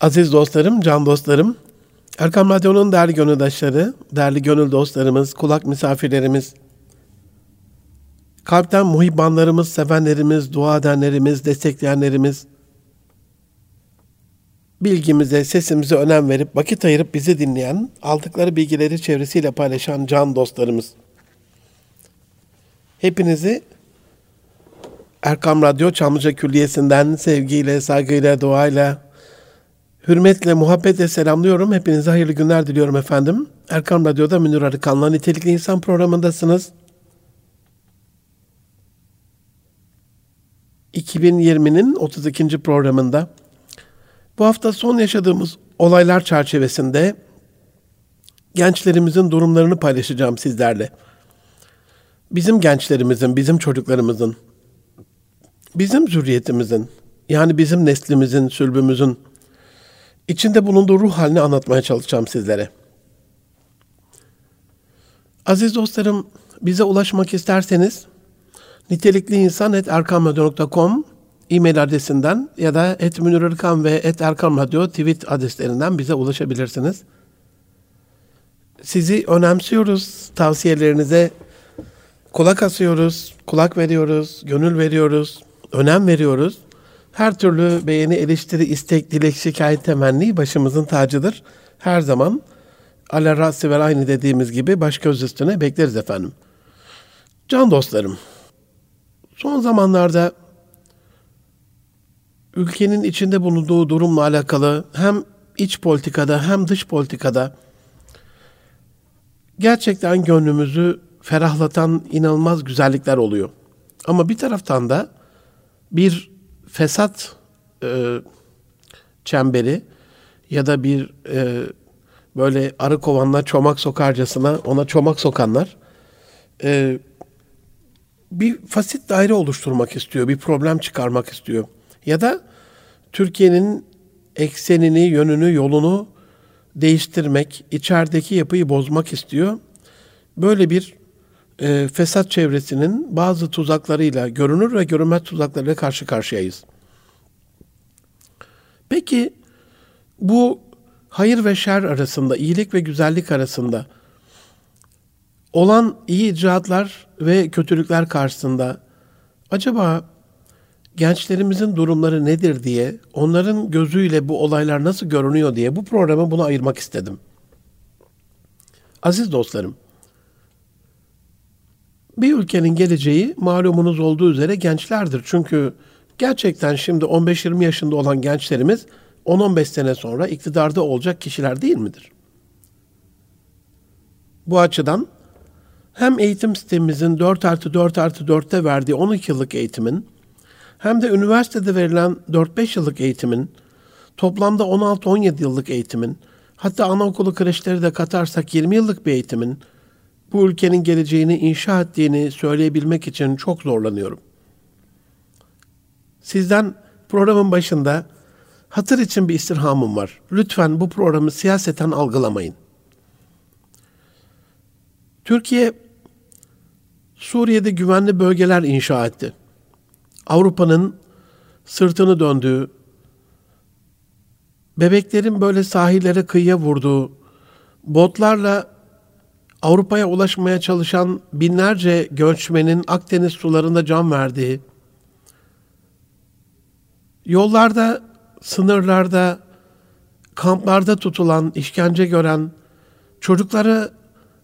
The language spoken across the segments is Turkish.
Aziz dostlarım, can dostlarım, Erkam Radyo'nun değerli gönüldaşları, değerli gönül dostlarımız, kulak misafirlerimiz, kalpten muhibbanlarımız, sevenlerimiz, dua edenlerimiz, destekleyenlerimiz, bilgimize, sesimize önem verip vakit ayırıp bizi dinleyen, aldıkları bilgileri çevresiyle paylaşan can dostlarımız. Hepinizi Erkam Radyo Çamlıca Külliyesi'nden sevgiyle, saygıyla, duayla, hürmetle, muhabbetle selamlıyorum. Hepinize hayırlı günler diliyorum efendim. Erkam Radyo'da Münir Arıkan'la Nitelikli İnsan programındasınız. 2020'nin 32. programında bu hafta son yaşadığımız olaylar çerçevesinde gençlerimizin durumlarını paylaşacağım sizlerle. Bizim gençlerimizin, bizim çocuklarımızın, bizim zürriyetimizin, yani bizim neslimizin, sülbümüzün içinde bulunduğu ruh halini anlatmaya çalışacağım sizlere. Aziz dostlarım, bize ulaşmak isterseniz nitelikli insan et erkamradyo.com e-mail adresinden ya da et ve et Erkam Radyo tweet adreslerinden bize ulaşabilirsiniz. Sizi önemsiyoruz. Tavsiyelerinize kulak asıyoruz, kulak veriyoruz, gönül veriyoruz, önem veriyoruz. Her türlü beğeni, eleştiri, istek, dilek, şikayet, temenni başımızın tacıdır. Her zaman ala rasi ve aynı dediğimiz gibi baş göz üstüne bekleriz efendim. Can dostlarım, son zamanlarda ülkenin içinde bulunduğu durumla alakalı hem iç politikada hem dış politikada gerçekten gönlümüzü ferahlatan inanılmaz güzellikler oluyor. Ama bir taraftan da bir fesat e, çemberi ya da bir e, böyle arı kovanla çomak sokarcasına ona çomak sokanlar e, bir fasit daire oluşturmak istiyor, bir problem çıkarmak istiyor. Ya da Türkiye'nin eksenini, yönünü, yolunu değiştirmek, içerideki yapıyı bozmak istiyor. Böyle bir e, fesat çevresinin bazı tuzaklarıyla, görünür ve görünmez tuzaklarıyla karşı karşıyayız. Peki bu hayır ve şer arasında, iyilik ve güzellik arasında olan iyi icraatlar ve kötülükler karşısında acaba gençlerimizin durumları nedir diye, onların gözüyle bu olaylar nasıl görünüyor diye bu programı buna ayırmak istedim. Aziz dostlarım, bir ülkenin geleceği malumunuz olduğu üzere gençlerdir. Çünkü gerçekten şimdi 15-20 yaşında olan gençlerimiz 10-15 sene sonra iktidarda olacak kişiler değil midir? Bu açıdan hem eğitim sistemimizin 4 artı 4 artı 4'te verdiği 12 yıllık eğitimin hem de üniversitede verilen 4-5 yıllık eğitimin toplamda 16-17 yıllık eğitimin hatta anaokulu kreşleri de katarsak 20 yıllık bir eğitimin bu ülkenin geleceğini inşa ettiğini söyleyebilmek için çok zorlanıyorum. Sizden programın başında hatır için bir istirhamım var. Lütfen bu programı siyaseten algılamayın. Türkiye Suriye'de güvenli bölgeler inşa etti. Avrupa'nın sırtını döndüğü, bebeklerin böyle sahillere kıyıya vurduğu, botlarla Avrupa'ya ulaşmaya çalışan binlerce göçmenin Akdeniz sularında can verdiği, yollarda, sınırlarda, kamplarda tutulan, işkence gören, çocukları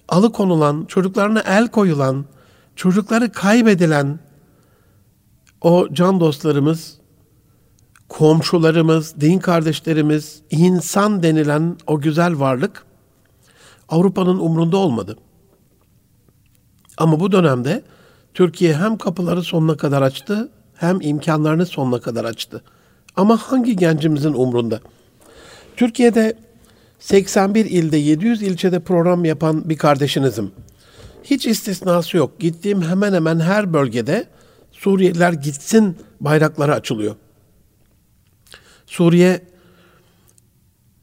alıkonulan, çocuklarına el koyulan, çocukları kaybedilen o can dostlarımız, komşularımız, din kardeşlerimiz, insan denilen o güzel varlık Avrupa'nın umrunda olmadı. Ama bu dönemde Türkiye hem kapıları sonuna kadar açtı hem imkanlarını sonuna kadar açtı. Ama hangi gencimizin umrunda? Türkiye'de 81 ilde 700 ilçede program yapan bir kardeşinizim. Hiç istisnası yok. Gittiğim hemen hemen her bölgede Suriyeliler gitsin bayrakları açılıyor. Suriye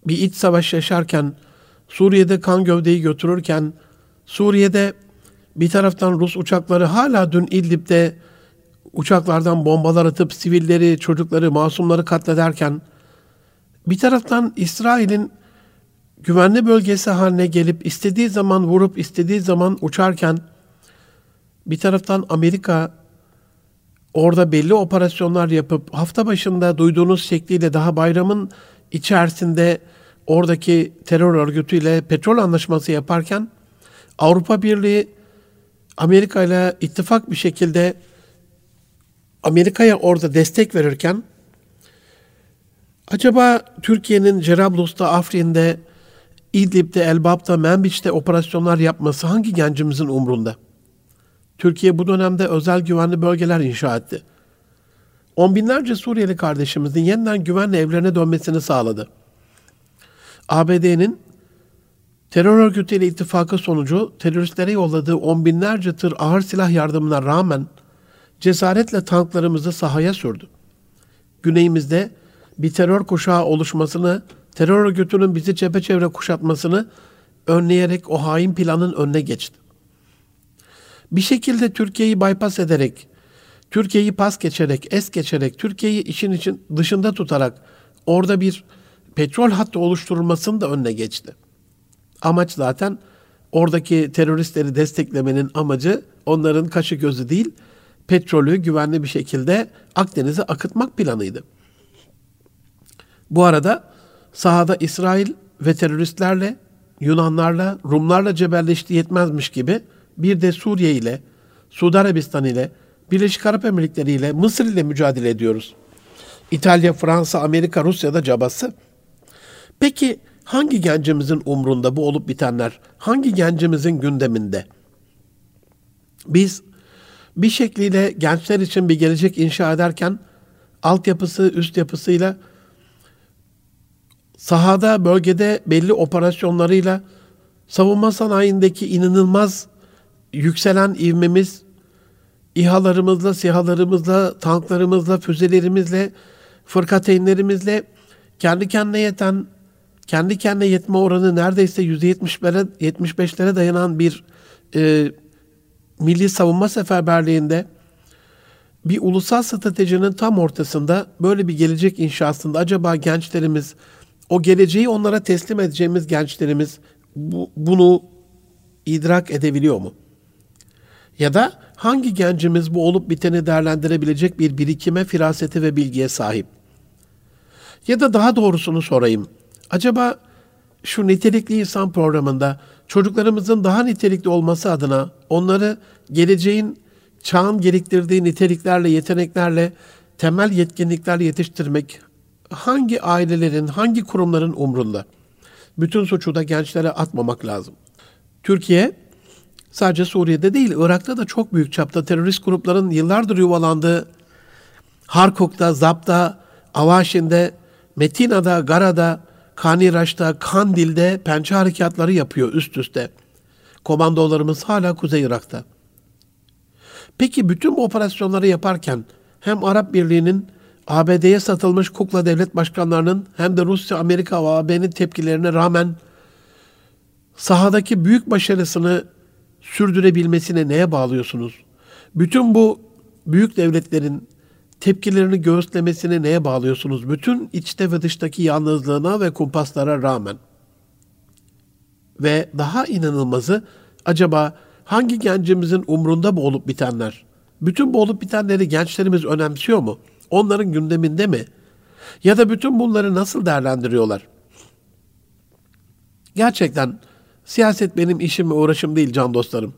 bir iç savaş yaşarken, Suriye'de kan gövdeyi götürürken, Suriye'de bir taraftan Rus uçakları hala dün İdlib'de uçaklardan bombalar atıp sivilleri, çocukları, masumları katlederken Bir taraftan İsrail'in güvenli bölgesi haline gelip istediği zaman vurup istediği zaman uçarken bir taraftan Amerika orada belli operasyonlar yapıp hafta başında duyduğunuz şekliyle daha bayramın içerisinde oradaki terör örgütüyle petrol anlaşması yaparken Avrupa Birliği Amerika ile ittifak bir şekilde Amerika'ya orada destek verirken acaba Türkiye'nin Cerablus'ta, Afrin'de, İdlib'de, Elbap'ta, Menbiç'te operasyonlar yapması hangi gencimizin umrunda? Türkiye bu dönemde özel güvenli bölgeler inşa etti. On binlerce Suriyeli kardeşimizin yeniden güvenli evlerine dönmesini sağladı. ABD'nin terör örgütüyle ittifakı sonucu teröristlere yolladığı on binlerce tır ağır silah yardımına rağmen cesaretle tanklarımızı sahaya sürdü. Güneyimizde bir terör kuşağı oluşmasını, terör örgütünün bizi çepeçevre kuşatmasını önleyerek o hain planın önüne geçti. Bir şekilde Türkiye'yi bypass ederek, Türkiye'yi pas geçerek, es geçerek, Türkiye'yi işin için dışında tutarak orada bir petrol hattı oluşturulmasının da önüne geçti. Amaç zaten oradaki teröristleri desteklemenin amacı onların kaşı gözü değil, petrolü güvenli bir şekilde Akdeniz'e akıtmak planıydı. Bu arada sahada İsrail ve teröristlerle, Yunanlarla, Rumlarla cebelleşti yetmezmiş gibi bir de Suriye ile, Suudi Arabistan ile, Birleşik Arap Emirlikleri ile, Mısır ile mücadele ediyoruz. İtalya, Fransa, Amerika, Rusya'da cabası. Peki hangi gencimizin umrunda bu olup bitenler? Hangi gencimizin gündeminde? Biz bir şekliyle gençler için bir gelecek inşa ederken altyapısı, üst yapısıyla sahada, bölgede belli operasyonlarıyla savunma sanayindeki inanılmaz yükselen ivmemiz İHA'larımızla, SİHA'larımızla, tanklarımızla, füzelerimizle, fırkateynlerimizle kendi kendine yeten, kendi kendine yetme oranı neredeyse %75'lere 75'lere dayanan bir e, milli savunma seferberliğinde bir ulusal stratejinin tam ortasında böyle bir gelecek inşasında acaba gençlerimiz o geleceği onlara teslim edeceğimiz gençlerimiz bu, bunu idrak edebiliyor mu? Ya da hangi gencimiz bu olup biteni değerlendirebilecek bir birikime, firaseti ve bilgiye sahip? Ya da daha doğrusunu sorayım. Acaba şu nitelikli insan programında çocuklarımızın daha nitelikli olması adına onları geleceğin çağın gerektirdiği niteliklerle, yeteneklerle, temel yetkinliklerle yetiştirmek hangi ailelerin, hangi kurumların umrunda? Bütün suçu da gençlere atmamak lazım. Türkiye sadece Suriye'de değil, Irak'ta da çok büyük çapta terörist grupların yıllardır yuvalandığı Harkuk'ta, Zap'ta, Avaşin'de, Metina'da, Gara'da, Kaniraş'ta, Kandil'de pençe harekatları yapıyor üst üste. Komandolarımız hala Kuzey Irak'ta. Peki bütün bu operasyonları yaparken hem Arap Birliği'nin ABD'ye satılmış kukla devlet başkanlarının hem de Rusya, Amerika ve AB'nin tepkilerine rağmen sahadaki büyük başarısını sürdürebilmesine neye bağlıyorsunuz? Bütün bu büyük devletlerin tepkilerini göğüslemesine neye bağlıyorsunuz? Bütün içte ve dıştaki yalnızlığına ve kumpaslara rağmen. Ve daha inanılmazı acaba hangi gencimizin umrunda bu olup bitenler? Bütün bu olup bitenleri gençlerimiz önemsiyor mu? Onların gündeminde mi? Ya da bütün bunları nasıl değerlendiriyorlar? Gerçekten siyaset benim işim ve uğraşım değil can dostlarım.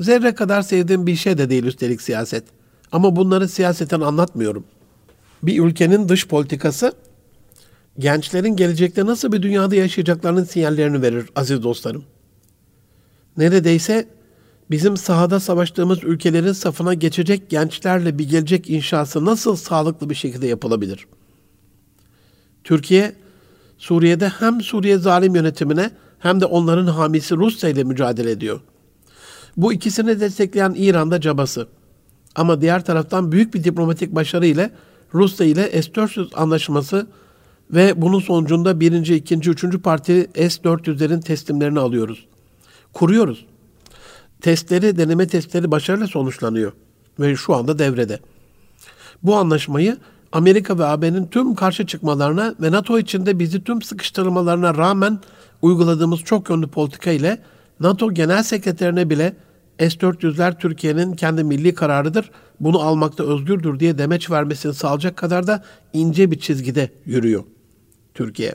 Zerre kadar sevdiğim bir şey de değil üstelik siyaset. Ama bunları siyaseten anlatmıyorum. Bir ülkenin dış politikası gençlerin gelecekte nasıl bir dünyada yaşayacaklarının sinyallerini verir aziz dostlarım. Neredeyse bizim sahada savaştığımız ülkelerin safına geçecek gençlerle bir gelecek inşası nasıl sağlıklı bir şekilde yapılabilir? Türkiye, Suriye'de hem Suriye zalim yönetimine hem de onların hamisi Rusya ile mücadele ediyor. Bu ikisini destekleyen İran'da cabası. Ama diğer taraftan büyük bir diplomatik başarı ile Rusya ile S-400 anlaşması ve bunun sonucunda birinci, ikinci, üçüncü parti S-400'lerin teslimlerini alıyoruz. Kuruyoruz. Testleri, deneme testleri başarıyla sonuçlanıyor ve şu anda devrede. Bu anlaşmayı Amerika ve AB'nin tüm karşı çıkmalarına ve NATO içinde bizi tüm sıkıştırmalarına rağmen uyguladığımız çok yönlü politika ile NATO Genel Sekreterine bile S-400'ler Türkiye'nin kendi milli kararıdır, bunu almakta özgürdür diye demeç vermesini sağlayacak kadar da ince bir çizgide yürüyor Türkiye.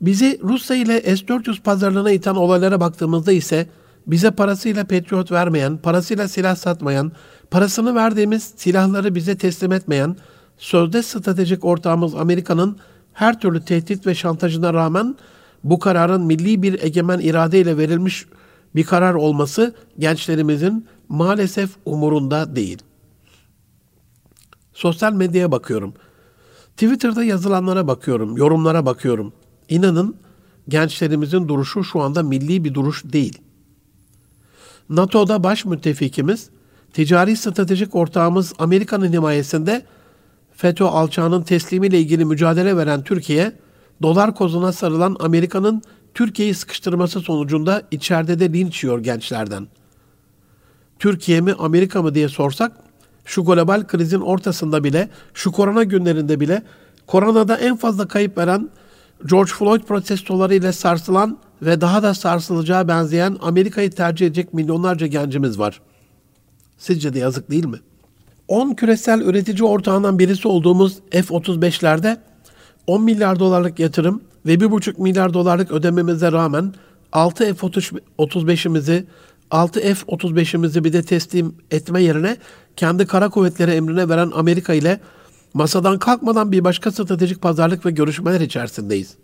Bizi Rusya ile S-400 pazarlığına iten olaylara baktığımızda ise bize parasıyla Patriot vermeyen, parasıyla silah satmayan, parasını verdiğimiz silahları bize teslim etmeyen, sözde stratejik ortağımız Amerika'nın her türlü tehdit ve şantajına rağmen bu kararın milli bir egemen iradeyle verilmiş bir karar olması gençlerimizin maalesef umurunda değil. Sosyal medyaya bakıyorum. Twitter'da yazılanlara bakıyorum, yorumlara bakıyorum. İnanın gençlerimizin duruşu şu anda milli bir duruş değil. NATO'da baş müttefikimiz, ticari stratejik ortağımız Amerika'nın himayesinde FETÖ alçağının teslimiyle ilgili mücadele veren Türkiye, dolar kozuna sarılan Amerika'nın Türkiye'yi sıkıştırması sonucunda içeride de linç yiyor gençlerden. Türkiye mi Amerika mı diye sorsak, şu global krizin ortasında bile, şu korona günlerinde bile koronada en fazla kayıp veren George Floyd protestoları ile sarsılan ve daha da sarsılacağı benzeyen Amerika'yı tercih edecek milyonlarca gencimiz var. Sizce de yazık değil mi? 10 küresel üretici ortağından birisi olduğumuz F-35'lerde 10 milyar dolarlık yatırım ve 1,5 milyar dolarlık ödememize rağmen 6 F-35'imizi 6 F-35'imizi bir de teslim etme yerine kendi kara kuvvetleri emrine veren Amerika ile masadan kalkmadan bir başka stratejik pazarlık ve görüşmeler içerisindeyiz.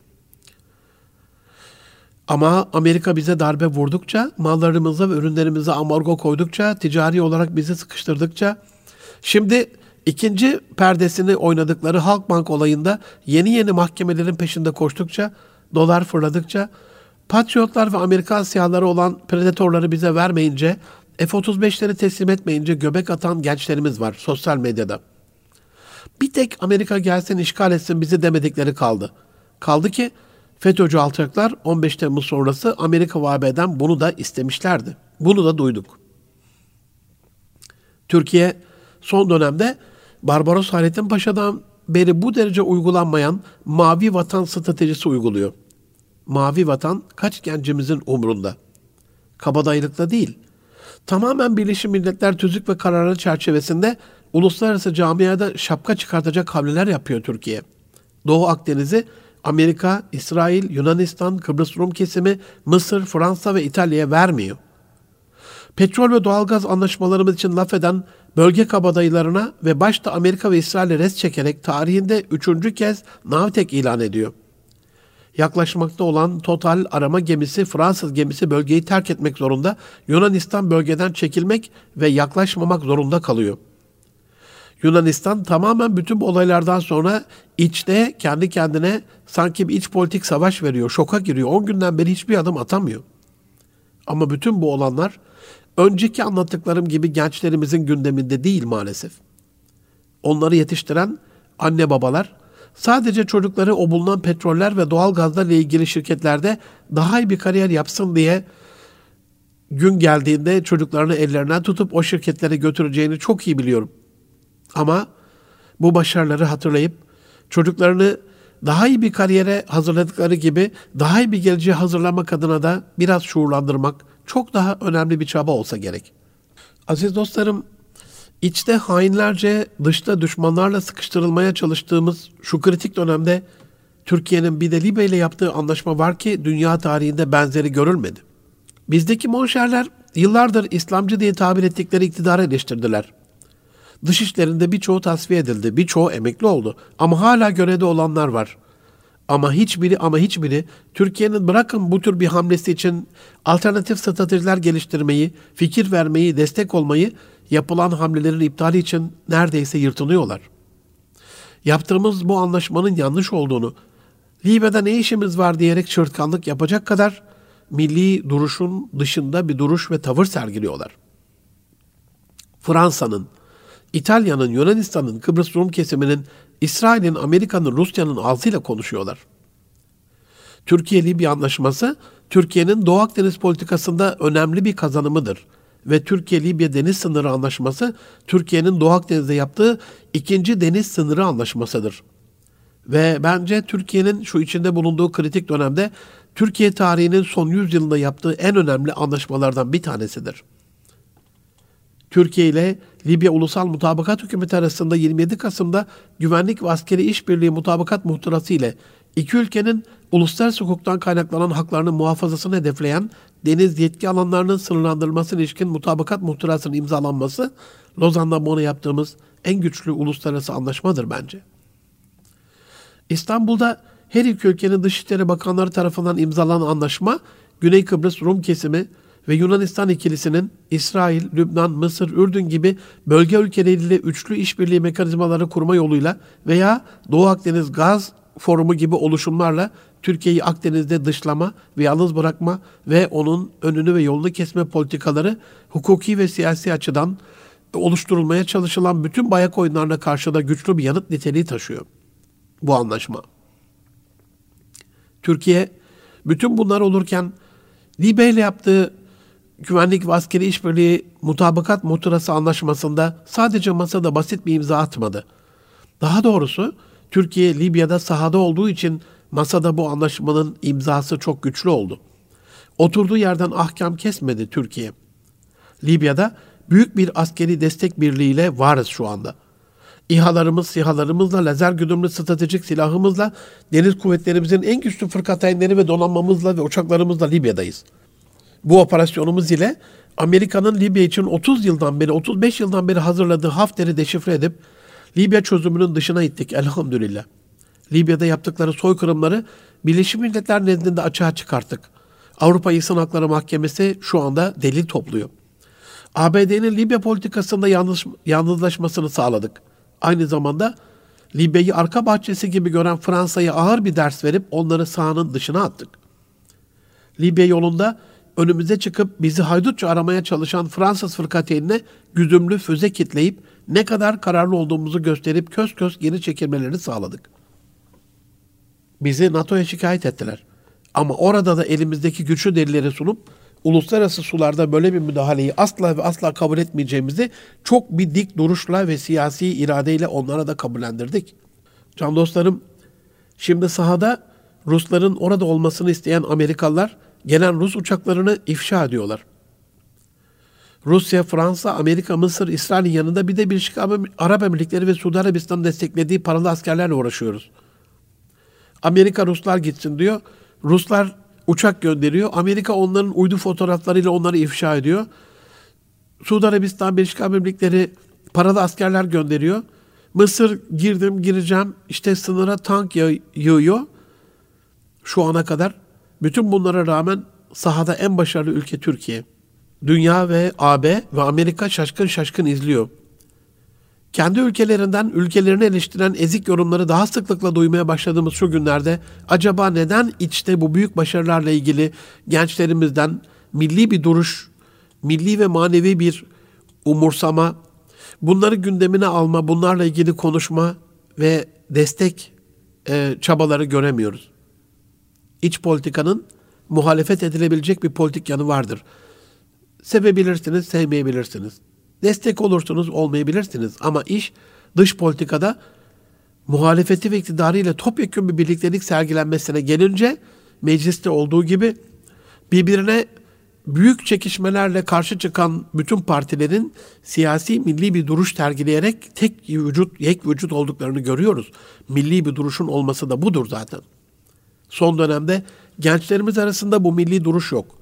Ama Amerika bize darbe vurdukça, mallarımıza ve ürünlerimize amorgo koydukça, ticari olarak bizi sıkıştırdıkça, şimdi ikinci perdesini oynadıkları Halkbank olayında yeni yeni mahkemelerin peşinde koştukça, dolar fırladıkça, Patriotlar ve Amerikan siyahları olan predatorları bize vermeyince, F-35'leri teslim etmeyince göbek atan gençlerimiz var sosyal medyada. Bir tek Amerika gelsin işgal etsin bizi demedikleri kaldı. Kaldı ki FETÖ'cü alçaklar 15 Temmuz sonrası Amerika ve AB'den bunu da istemişlerdi. Bunu da duyduk. Türkiye son dönemde Barbaros Hayrettin Paşa'dan beri bu derece uygulanmayan mavi vatan stratejisi uyguluyor. Mavi vatan kaç gencimizin umrunda? Kabadayılıkla değil. Tamamen Birleşmiş Milletler tüzük ve kararı çerçevesinde uluslararası camiada şapka çıkartacak hamleler yapıyor Türkiye. Doğu Akdeniz'i Amerika, İsrail, Yunanistan, Kıbrıs Rum kesimi, Mısır, Fransa ve İtalya'ya vermiyor. Petrol ve doğalgaz anlaşmalarımız için laf eden bölge kabadayılarına ve başta Amerika ve İsrail'e res çekerek tarihinde üçüncü kez Navtek ilan ediyor. Yaklaşmakta olan Total arama gemisi Fransız gemisi bölgeyi terk etmek zorunda, Yunanistan bölgeden çekilmek ve yaklaşmamak zorunda kalıyor.'' Yunanistan tamamen bütün bu olaylardan sonra içte kendi kendine sanki bir iç politik savaş veriyor, şoka giriyor. 10 günden beri hiçbir adım atamıyor. Ama bütün bu olanlar önceki anlattıklarım gibi gençlerimizin gündeminde değil maalesef. Onları yetiştiren anne babalar sadece çocukları o bulunan petroller ve doğal gazlarla ilgili şirketlerde daha iyi bir kariyer yapsın diye gün geldiğinde çocuklarını ellerinden tutup o şirketlere götüreceğini çok iyi biliyorum. Ama bu başarıları hatırlayıp çocuklarını daha iyi bir kariyere hazırladıkları gibi daha iyi bir geleceğe hazırlamak adına da biraz şuurlandırmak çok daha önemli bir çaba olsa gerek. Aziz dostlarım, içte hainlerce, dışta düşmanlarla sıkıştırılmaya çalıştığımız şu kritik dönemde Türkiye'nin bir de Libya ile yaptığı anlaşma var ki dünya tarihinde benzeri görülmedi. Bizdeki monşerler yıllardır İslamcı diye tabir ettikleri iktidarı eleştirdiler. Dışişlerinde birçoğu tasfiye edildi, birçoğu emekli oldu ama hala görevde olanlar var. Ama hiçbiri ama hiçbiri Türkiye'nin bırakın bu tür bir hamlesi için alternatif stratejiler geliştirmeyi, fikir vermeyi, destek olmayı, yapılan hamlelerin iptali için neredeyse yırtınıyorlar. Yaptığımız bu anlaşmanın yanlış olduğunu, Libya'da ne işimiz var diyerek çırtkanlık yapacak kadar milli duruşun dışında bir duruş ve tavır sergiliyorlar. Fransa'nın, İtalya'nın, Yunanistan'ın, Kıbrıs Rum kesiminin, İsrail'in, Amerika'nın, Rusya'nın ağzıyla konuşuyorlar. Türkiye-Libya anlaşması, Türkiye'nin Doğu Akdeniz politikasında önemli bir kazanımıdır ve Türkiye-Libya deniz sınırı anlaşması Türkiye'nin Doğu Akdeniz'de yaptığı ikinci deniz sınırı anlaşmasıdır. Ve bence Türkiye'nin şu içinde bulunduğu kritik dönemde Türkiye tarihinin son 100 yılında yaptığı en önemli anlaşmalardan bir tanesidir. Türkiye ile Libya Ulusal Mutabakat Hükümeti arasında 27 Kasım'da Güvenlik ve Askeri İşbirliği Mutabakat Muhtırası ile iki ülkenin uluslararası hukuktan kaynaklanan haklarının muhafazasını hedefleyen deniz yetki alanlarının sınırlandırılmasına ilişkin mutabakat muhtırasının imzalanması Lozan'da bunu yaptığımız en güçlü uluslararası anlaşmadır bence. İstanbul'da her iki ülkenin Dışişleri Bakanları tarafından imzalanan anlaşma Güney Kıbrıs Rum kesimi ve Yunanistan ikilisinin İsrail, Lübnan, Mısır, Ürdün gibi bölge ülkeleriyle üçlü işbirliği mekanizmaları kurma yoluyla veya Doğu Akdeniz Gaz Forumu gibi oluşumlarla Türkiye'yi Akdeniz'de dışlama ve yalnız bırakma ve onun önünü ve yolunu kesme politikaları hukuki ve siyasi açıdan oluşturulmaya çalışılan bütün bayak oyunlarına karşı da güçlü bir yanıt niteliği taşıyor bu anlaşma. Türkiye bütün bunlar olurken Libya ile yaptığı güvenlik ve askeri işbirliği mutabakat muhtırası anlaşmasında sadece masada basit bir imza atmadı. Daha doğrusu Türkiye Libya'da sahada olduğu için masada bu anlaşmanın imzası çok güçlü oldu. Oturduğu yerden ahkam kesmedi Türkiye. Libya'da büyük bir askeri destek birliğiyle varız şu anda. İHA'larımız, SİHA'larımızla, lazer güdümlü stratejik silahımızla, deniz kuvvetlerimizin en güçlü fırkateynleri ve donanmamızla ve uçaklarımızla Libya'dayız. Bu operasyonumuz ile Amerika'nın Libya için 30 yıldan beri, 35 yıldan beri hazırladığı Hafter'i deşifre edip Libya çözümünün dışına ittik elhamdülillah. Libya'da yaptıkları soykırımları Birleşmiş Milletler nezdinde açığa çıkarttık. Avrupa İnsan Hakları Mahkemesi şu anda delil topluyor. ABD'nin Libya politikasında yalnız, yalnızlaşmasını sağladık. Aynı zamanda Libya'yı arka bahçesi gibi gören Fransa'ya ağır bir ders verip onları sahanın dışına attık. Libya yolunda önümüze çıkıp bizi haydutça aramaya çalışan Fransız fırkateynine güdümlü füze kitleyip ne kadar kararlı olduğumuzu gösterip köz köz geri çekilmelerini sağladık. Bizi NATO'ya şikayet ettiler. Ama orada da elimizdeki güçlü delilleri sunup uluslararası sularda böyle bir müdahaleyi asla ve asla kabul etmeyeceğimizi çok bir dik duruşla ve siyasi iradeyle onlara da kabullendirdik. Can dostlarım, şimdi sahada Rusların orada olmasını isteyen Amerikalılar gelen Rus uçaklarını ifşa ediyorlar. Rusya, Fransa, Amerika, Mısır, İsrail'in yanında bir de Birleşik Arap Emirlikleri ve Suudi Arabistan'ın desteklediği paralı askerlerle uğraşıyoruz. Amerika Ruslar gitsin diyor. Ruslar uçak gönderiyor. Amerika onların uydu fotoğraflarıyla onları ifşa ediyor. Suudi Arabistan, Birleşik Arap Emirlikleri paralı askerler gönderiyor. Mısır girdim gireceğim işte sınıra tank yığıyor. Şu ana kadar bütün bunlara rağmen sahada en başarılı ülke Türkiye. Dünya ve AB ve Amerika şaşkın şaşkın izliyor. Kendi ülkelerinden ülkelerini eleştiren ezik yorumları daha sıklıkla duymaya başladığımız şu günlerde acaba neden içte bu büyük başarılarla ilgili gençlerimizden milli bir duruş, milli ve manevi bir umursama, bunları gündemine alma, bunlarla ilgili konuşma ve destek e, çabaları göremiyoruz. İç politikanın muhalefet edilebilecek bir politik yanı vardır. Sevebilirsiniz, sevmeyebilirsiniz. Destek olursunuz, olmayabilirsiniz. Ama iş dış politikada muhalefeti ve iktidarı ile topyekun bir birliktelik sergilenmesine gelince mecliste olduğu gibi birbirine büyük çekişmelerle karşı çıkan bütün partilerin siyasi milli bir duruş tergileyerek tek vücut, yek vücut olduklarını görüyoruz. Milli bir duruşun olması da budur zaten. Son dönemde gençlerimiz arasında bu milli duruş yok.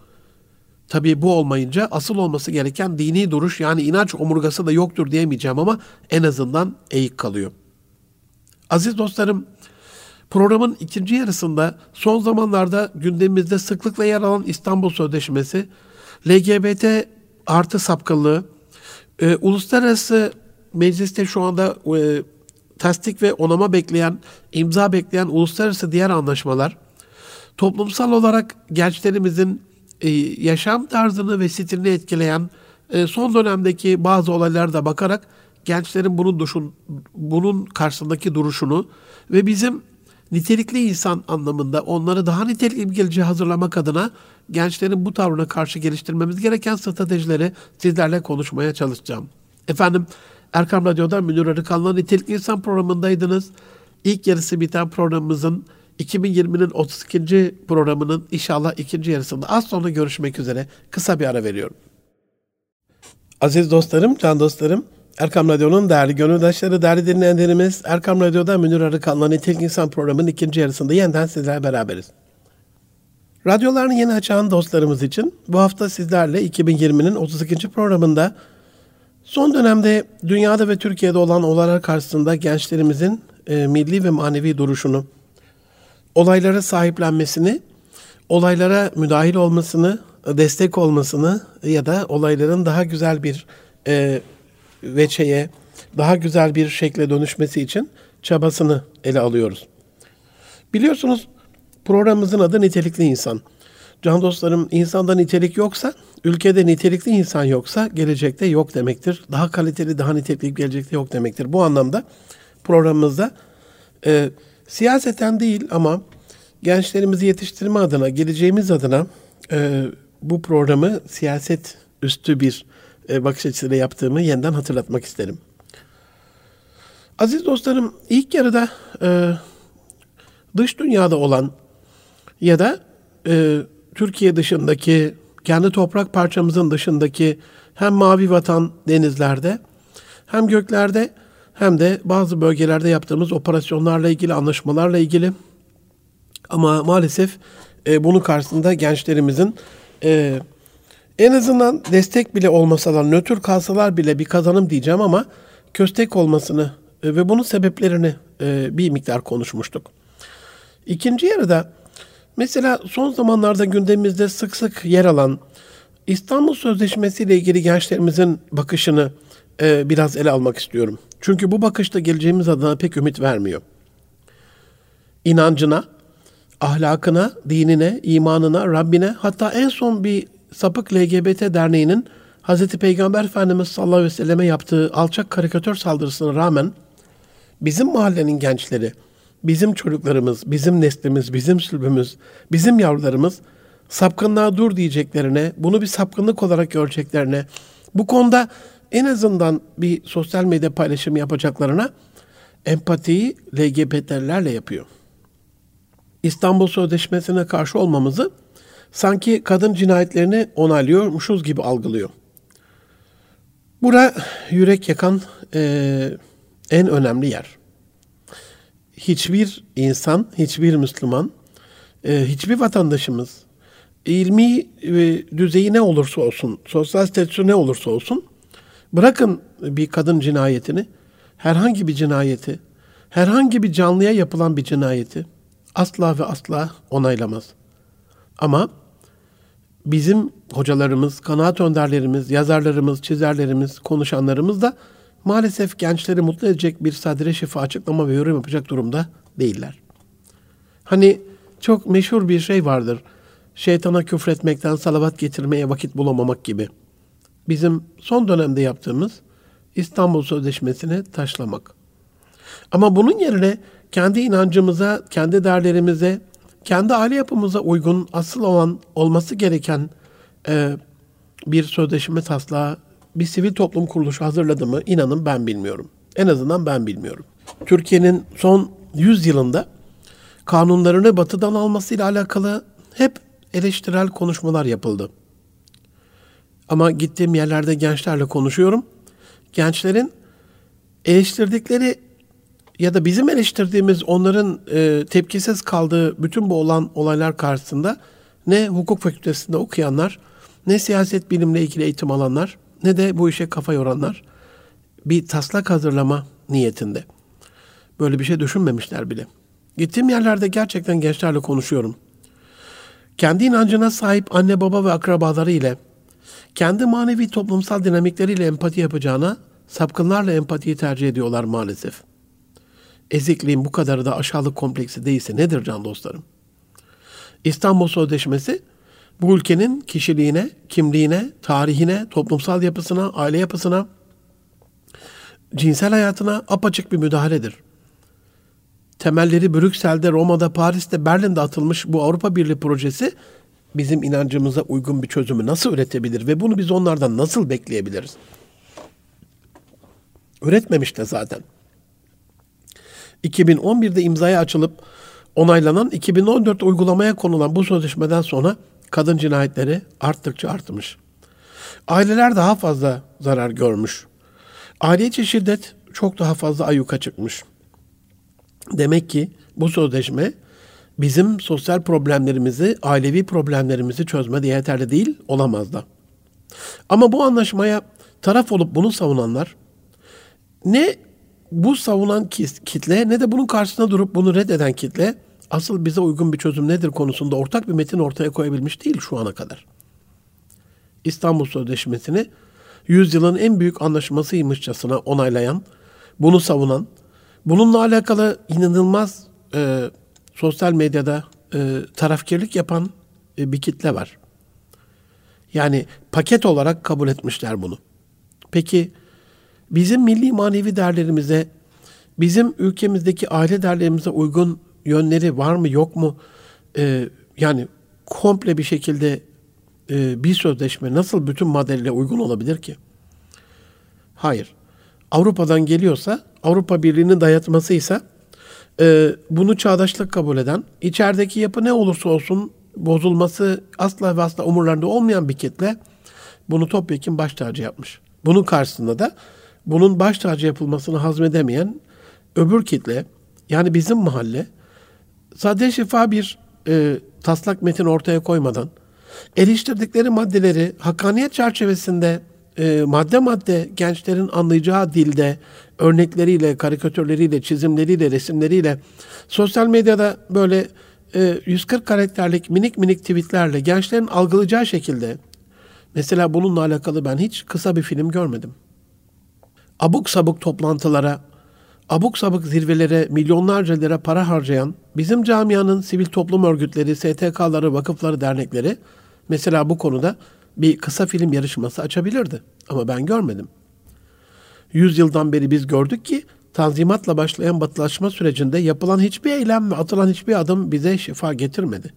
Tabii bu olmayınca asıl olması gereken dini duruş yani inanç omurgası da yoktur diyemeyeceğim ama en azından eğik kalıyor. Aziz dostlarım, programın ikinci yarısında son zamanlarda gündemimizde sıklıkla yer alan İstanbul Sözleşmesi, LGBT artı sapkınlığı, e, uluslararası mecliste şu anda e, tasdik ve onama bekleyen, imza bekleyen uluslararası diğer anlaşmalar, toplumsal olarak gençlerimizin e, yaşam tarzını ve stilini etkileyen e, son dönemdeki bazı olaylara da bakarak gençlerin bunun duşun, bunun karşısındaki duruşunu ve bizim nitelikli insan anlamında onları daha nitelikli bir geleceğe hazırlamak adına gençlerin bu tavrına karşı geliştirmemiz gereken stratejileri sizlerle konuşmaya çalışacağım. Efendim Erkam Radyo'da Münir Arıkan'la Nitelikli İnsan programındaydınız. İlk yarısı biten programımızın 2020'nin 32. programının inşallah ikinci yarısında az sonra görüşmek üzere kısa bir ara veriyorum. Aziz dostlarım, can dostlarım, Erkam Radyo'nun değerli gönüldaşları, değerli dinleyenlerimiz, Erkam Radyo'da Münir Arıkan'la Nitelik İnsan programının ikinci yarısında yeniden sizlerle beraberiz. Radyolarını yeni açan dostlarımız için bu hafta sizlerle 2020'nin 32. programında son dönemde dünyada ve Türkiye'de olan olaylar karşısında gençlerimizin e, milli ve manevi duruşunu, olaylara sahiplenmesini, olaylara müdahil olmasını, destek olmasını ya da olayların daha güzel bir e, veçeye, daha güzel bir şekle dönüşmesi için çabasını ele alıyoruz. Biliyorsunuz programımızın adı Nitelikli İnsan. Can dostlarım insanda nitelik yoksa, ülkede nitelikli insan yoksa gelecekte yok demektir. Daha kaliteli, daha nitelikli gelecekte yok demektir. Bu anlamda programımızda e, siyaseten değil ama gençlerimizi yetiştirme adına, geleceğimiz adına e, bu programı siyaset üstü bir e, bakış açısıyla yaptığımı yeniden hatırlatmak isterim. Aziz dostlarım, ilk yarıda e, dış dünyada olan ya da e, Türkiye dışındaki, kendi toprak parçamızın dışındaki hem mavi vatan denizlerde hem göklerde hem de bazı bölgelerde yaptığımız operasyonlarla ilgili, anlaşmalarla ilgili ama maalesef e, bunun karşısında gençlerimizin e, en azından destek bile olmasalar, nötr kalsalar bile bir kazanım diyeceğim ama köstek olmasını e, ve bunun sebeplerini e, bir miktar konuşmuştuk. İkinci yarıda mesela son zamanlarda gündemimizde sık sık yer alan İstanbul Sözleşmesi ile ilgili gençlerimizin bakışını e, biraz ele almak istiyorum. Çünkü bu bakışta geleceğimiz adına pek ümit vermiyor. İnancına, ahlakına, dinine, imanına, Rabbine hatta en son bir sapık LGBT derneğinin Hz. Peygamber Efendimiz sallallahu aleyhi ve selleme yaptığı alçak karikatür saldırısına rağmen bizim mahallenin gençleri, bizim çocuklarımız, bizim neslimiz, bizim sülbümüz, bizim yavrularımız sapkınlığa dur diyeceklerine, bunu bir sapkınlık olarak göreceklerine, bu konuda en azından bir sosyal medya paylaşımı yapacaklarına empatiyi LGBT'lerle yapıyor. İstanbul Sözleşmesi'ne karşı olmamızı sanki kadın cinayetlerini onaylıyormuşuz gibi algılıyor. Bura yürek yakan e, en önemli yer. Hiçbir insan, hiçbir Müslüman, e, hiçbir vatandaşımız ilmi e, düzeyi ne olursa olsun, sosyal statüsü ne olursa olsun, bırakın bir kadın cinayetini, herhangi bir cinayeti, herhangi bir canlıya yapılan bir cinayeti asla ve asla onaylamaz. Ama bizim hocalarımız, kanaat önderlerimiz, yazarlarımız, çizerlerimiz, konuşanlarımız da maalesef gençleri mutlu edecek bir sadire şifa açıklama ve yorum yapacak durumda değiller. Hani çok meşhur bir şey vardır. Şeytana küfretmekten salavat getirmeye vakit bulamamak gibi. Bizim son dönemde yaptığımız İstanbul Sözleşmesi'ni taşlamak. Ama bunun yerine kendi inancımıza, kendi değerlerimize, kendi aile yapımıza uygun asıl olan olması gereken e, bir sözleşme taslağı bir sivil toplum kuruluşu hazırladı mı inanın ben bilmiyorum. En azından ben bilmiyorum. Türkiye'nin son 100 yılında kanunlarını batıdan almasıyla alakalı hep eleştirel konuşmalar yapıldı. Ama gittiğim yerlerde gençlerle konuşuyorum. Gençlerin eleştirdikleri ya da bizim eleştirdiğimiz onların e, tepkisiz kaldığı bütün bu olan olaylar karşısında ne hukuk fakültesinde okuyanlar, ne siyaset bilimle ilgili eğitim alanlar, ne de bu işe kafa yoranlar bir taslak hazırlama niyetinde. Böyle bir şey düşünmemişler bile. Gittiğim yerlerde gerçekten gençlerle konuşuyorum. Kendi inancına sahip anne baba ve akrabaları ile, kendi manevi toplumsal dinamikleriyle empati yapacağına sapkınlarla empatiyi tercih ediyorlar maalesef.'' ezikliğin bu kadar da aşağılık kompleksi değilse nedir can dostlarım? İstanbul Sözleşmesi bu ülkenin kişiliğine, kimliğine, tarihine, toplumsal yapısına, aile yapısına, cinsel hayatına apaçık bir müdahaledir. temelleri Brüksel'de, Roma'da, Paris'te, Berlin'de atılmış bu Avrupa Birliği projesi bizim inancımıza uygun bir çözümü nasıl üretebilir ve bunu biz onlardan nasıl bekleyebiliriz? Üretmemiş de zaten. 2011'de imzaya açılıp onaylanan 2014 uygulamaya konulan bu sözleşmeden sonra kadın cinayetleri arttıkça artmış. Aileler daha fazla zarar görmüş. Aile içi şiddet çok daha fazla ayyuka çıkmış. Demek ki bu sözleşme bizim sosyal problemlerimizi, ailevi problemlerimizi çözmede yeterli değil, olamaz da. Ama bu anlaşmaya taraf olup bunu savunanlar ne bu savunan kitle ne de bunun karşısına durup bunu reddeden kitle asıl bize uygun bir çözüm nedir konusunda ortak bir metin ortaya koyabilmiş değil şu ana kadar. İstanbul Sözleşmesi'ni yüzyılın en büyük anlaşmasıymışçasına onaylayan, bunu savunan, bununla alakalı inanılmaz e, sosyal medyada e, tarafkirlik yapan e, bir kitle var. Yani paket olarak kabul etmişler bunu. Peki bizim milli manevi değerlerimize, bizim ülkemizdeki aile değerlerimize uygun yönleri var mı yok mu? Ee, yani komple bir şekilde e, bir sözleşme nasıl bütün maddelere uygun olabilir ki? Hayır. Avrupa'dan geliyorsa, Avrupa Birliği'nin dayatmasıysa e, bunu çağdaşlık kabul eden, içerideki yapı ne olursa olsun bozulması asla ve asla umurlarında olmayan bir kitle bunu topyekun baş tacı yapmış. Bunun karşısında da bunun baş tacı yapılmasını hazmedemeyen öbür kitle yani bizim mahalle sadece şifa bir e, taslak metin ortaya koymadan eleştirdikleri maddeleri hakkaniyet çerçevesinde e, madde madde gençlerin anlayacağı dilde örnekleriyle, karikatürleriyle, çizimleriyle, resimleriyle sosyal medyada böyle e, 140 karakterlik minik minik tweetlerle gençlerin algılayacağı şekilde mesela bununla alakalı ben hiç kısa bir film görmedim. Abuk sabuk toplantılara, abuk sabuk zirvelere milyonlarca lira para harcayan bizim camianın sivil toplum örgütleri, STK'ları, vakıfları, dernekleri mesela bu konuda bir kısa film yarışması açabilirdi. Ama ben görmedim. Yüz yıldan beri biz gördük ki tanzimatla başlayan batılaşma sürecinde yapılan hiçbir eylem ve atılan hiçbir adım bize şifa getirmedi.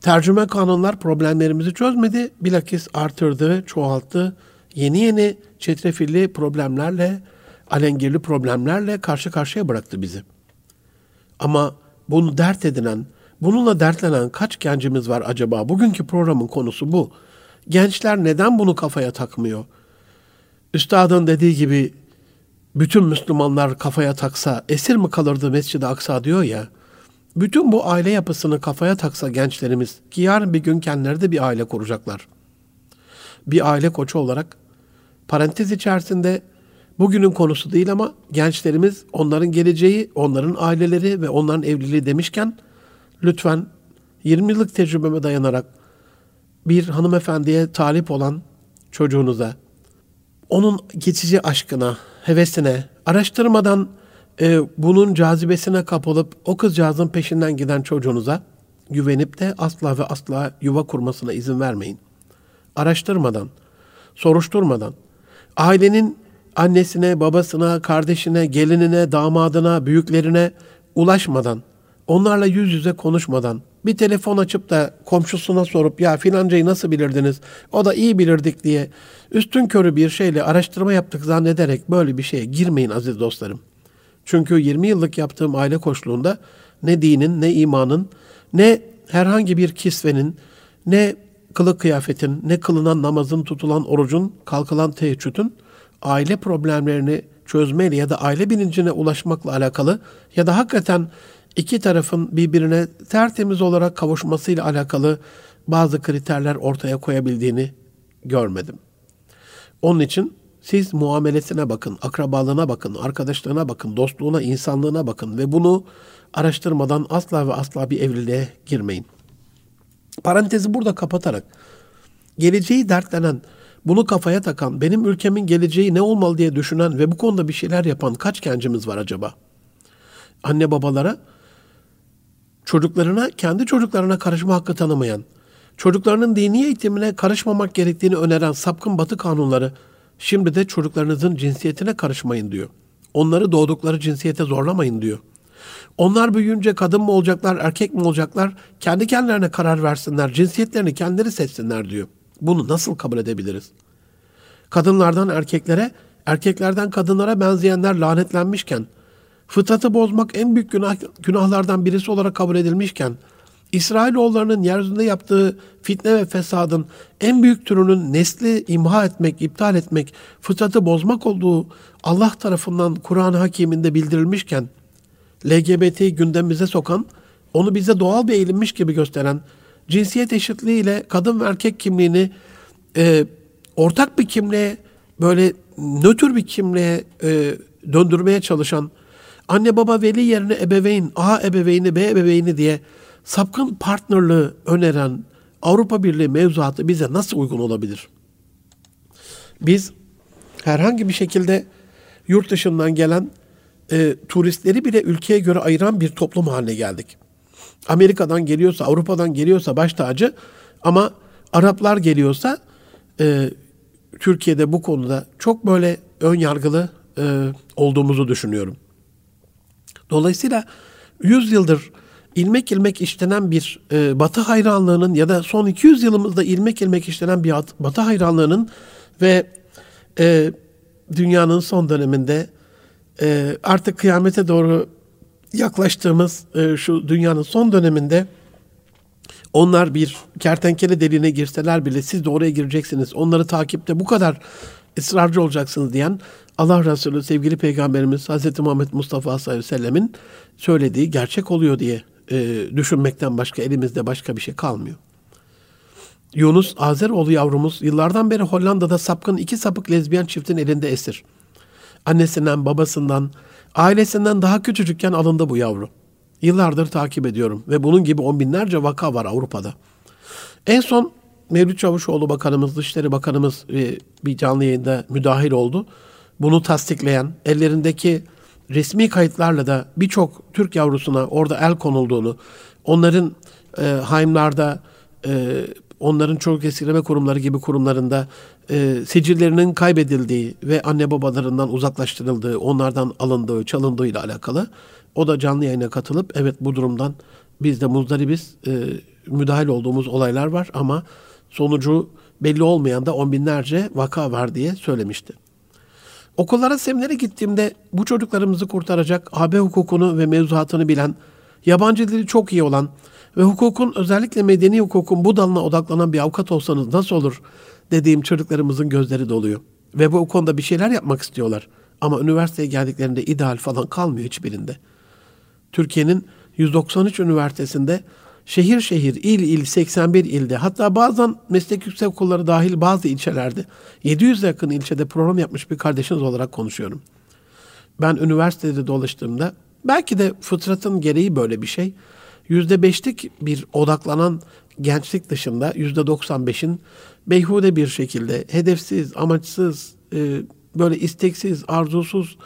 Tercüme kanunlar problemlerimizi çözmedi, bilakis artırdı, çoğalttı, yeni yeni çetrefilli problemlerle, alengirli problemlerle karşı karşıya bıraktı bizi. Ama bunu dert edinen, bununla dertlenen kaç gencimiz var acaba? Bugünkü programın konusu bu. Gençler neden bunu kafaya takmıyor? Üstadın dediği gibi bütün Müslümanlar kafaya taksa esir mi kalırdı Mescid-i Aksa diyor ya. Bütün bu aile yapısını kafaya taksa gençlerimiz ki yarın bir gün kendileri de bir aile kuracaklar. Bir aile koçu olarak parantez içerisinde bugünün konusu değil ama gençlerimiz onların geleceği, onların aileleri ve onların evliliği demişken lütfen 20 yıllık tecrübeme dayanarak bir hanımefendiye talip olan çocuğunuza, onun geçici aşkına, hevesine, araştırmadan e, bunun cazibesine kapılıp o kızcağızın peşinden giden çocuğunuza güvenip de asla ve asla yuva kurmasına izin vermeyin. Araştırmadan, soruşturmadan, ailenin annesine, babasına, kardeşine, gelinine, damadına, büyüklerine ulaşmadan, onlarla yüz yüze konuşmadan, bir telefon açıp da komşusuna sorup ya filancayı nasıl bilirdiniz? O da iyi bilirdik diye üstün körü bir şeyle araştırma yaptık zannederek böyle bir şeye girmeyin aziz dostlarım. Çünkü 20 yıllık yaptığım aile koçluğunda ne dinin, ne imanın, ne herhangi bir kisvenin, ne kılık kıyafetin, ne kılınan namazın, tutulan orucun, kalkılan teheccüdün aile problemlerini çözmeyle ya da aile bilincine ulaşmakla alakalı ya da hakikaten iki tarafın birbirine tertemiz olarak kavuşmasıyla alakalı bazı kriterler ortaya koyabildiğini görmedim. Onun için siz muamelesine bakın, akrabalığına bakın, arkadaşlığına bakın, dostluğuna, insanlığına bakın ve bunu araştırmadan asla ve asla bir evliliğe girmeyin. Parantezi burada kapatarak geleceği dertlenen, bunu kafaya takan, benim ülkemin geleceği ne olmalı diye düşünen ve bu konuda bir şeyler yapan kaç gencimiz var acaba? Anne babalara çocuklarına, kendi çocuklarına karışma hakkı tanımayan, çocuklarının dini eğitimine karışmamak gerektiğini öneren sapkın batı kanunları şimdi de çocuklarınızın cinsiyetine karışmayın diyor. Onları doğdukları cinsiyete zorlamayın diyor. Onlar büyüyünce kadın mı olacaklar, erkek mi olacaklar? Kendi kendilerine karar versinler, cinsiyetlerini kendileri seçsinler diyor. Bunu nasıl kabul edebiliriz? Kadınlardan erkeklere, erkeklerden kadınlara benzeyenler lanetlenmişken, fıtratı bozmak en büyük günah, günahlardan birisi olarak kabul edilmişken, İsrailoğullarının yeryüzünde yaptığı fitne ve fesadın en büyük türünün nesli imha etmek, iptal etmek, fıtratı bozmak olduğu Allah tarafından Kur'an-ı Hakim'inde bildirilmişken, LGBT'yi gündemimize sokan, onu bize doğal bir eğilimmiş gibi gösteren, cinsiyet eşitliği ile kadın ve erkek kimliğini e, ortak bir kimliğe, böyle nötr bir kimliğe e, döndürmeye çalışan, anne baba veli yerine ebeveyn, A ebeveyni, B ebeveyni diye sapkın partnerlığı öneren Avrupa Birliği mevzuatı bize nasıl uygun olabilir? Biz herhangi bir şekilde yurt dışından gelen e, turistleri bile ülkeye göre ayıran bir toplum haline geldik. Amerika'dan geliyorsa, Avrupa'dan geliyorsa baş tacı ama Araplar geliyorsa e, Türkiye'de bu konuda çok böyle ön yargılı e, olduğumuzu düşünüyorum. Dolayısıyla 100 yıldır ilmek ilmek işlenen bir e, Batı hayranlığının ya da son 200 yılımızda ilmek ilmek işlenen bir Batı hayranlığının ve e, dünyanın son döneminde e, artık kıyamete doğru yaklaştığımız e, şu dünyanın son döneminde onlar bir kertenkele deliğine girseler bile siz de oraya gireceksiniz. Onları takipte bu kadar ısrarcı olacaksınız diyen Allah Resulü sevgili Peygamberimiz Hz. Muhammed Mustafa sallallahu aleyhi ve sellemin söylediği gerçek oluyor diye e, düşünmekten başka elimizde başka bir şey kalmıyor. Yunus Azeroğlu yavrumuz yıllardan beri Hollanda'da sapkın iki sapık lezbiyen çiftin elinde esir. Annesinden, babasından, ailesinden daha küçücükken alındı bu yavru. Yıllardır takip ediyorum ve bunun gibi on binlerce vaka var Avrupa'da. En son Mevlüt Çavuşoğlu Bakanımız, Dışişleri Bakanımız e, bir canlı yayında müdahil oldu. Bunu tasdikleyen, ellerindeki resmi kayıtlarla da birçok Türk yavrusuna orada el konulduğunu, onların e, haimlarda, e, onların çocuk esirgeme kurumları gibi kurumlarında e, sicillerinin kaybedildiği ve anne babalarından uzaklaştırıldığı, onlardan alındığı, çalındığı ile alakalı. O da canlı yayına katılıp evet bu durumdan biz de muzdaribiz, e, müdahil olduğumuz olaylar var ama sonucu belli olmayan da on binlerce vaka var diye söylemişti. Okullara seminere gittiğimde bu çocuklarımızı kurtaracak AB hukukunu ve mevzuatını bilen, yabancı dili çok iyi olan ve hukukun özellikle medeni hukukun bu dalına odaklanan bir avukat olsanız nasıl olur dediğim çocuklarımızın gözleri doluyor. Ve bu konuda bir şeyler yapmak istiyorlar. Ama üniversiteye geldiklerinde ideal falan kalmıyor hiçbirinde. Türkiye'nin 193 üniversitesinde şehir şehir, il il 81 ilde hatta bazen meslek yüksek okulları dahil bazı ilçelerde 700 yakın ilçede program yapmış bir kardeşiniz olarak konuşuyorum. Ben üniversitede dolaştığımda belki de fıtratın gereği böyle bir şey. Yüzde beşlik bir odaklanan gençlik dışında yüzde 95'in beyhude bir şekilde hedefsiz, amaçsız, e, böyle isteksiz, arzusuz,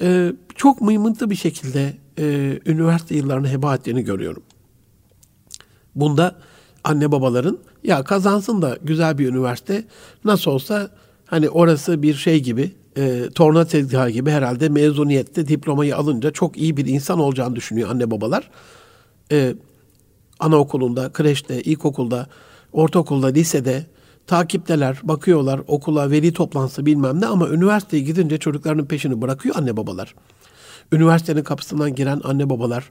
e, çok mıymıntı bir şekilde e, üniversite yıllarını heba ettiğini görüyorum. Bunda anne babaların ya kazansın da güzel bir üniversite nasıl olsa hani orası bir şey gibi e, torna tezgahı gibi herhalde mezuniyette diplomayı alınca çok iyi bir insan olacağını düşünüyor anne babalar. E, anaokulunda, kreşte, ilkokulda, ortaokulda, lisede takipteler, bakıyorlar okula, veli toplantısı bilmem ne ama üniversiteye gidince çocuklarının peşini bırakıyor anne babalar. Üniversitenin kapısından giren anne babalar,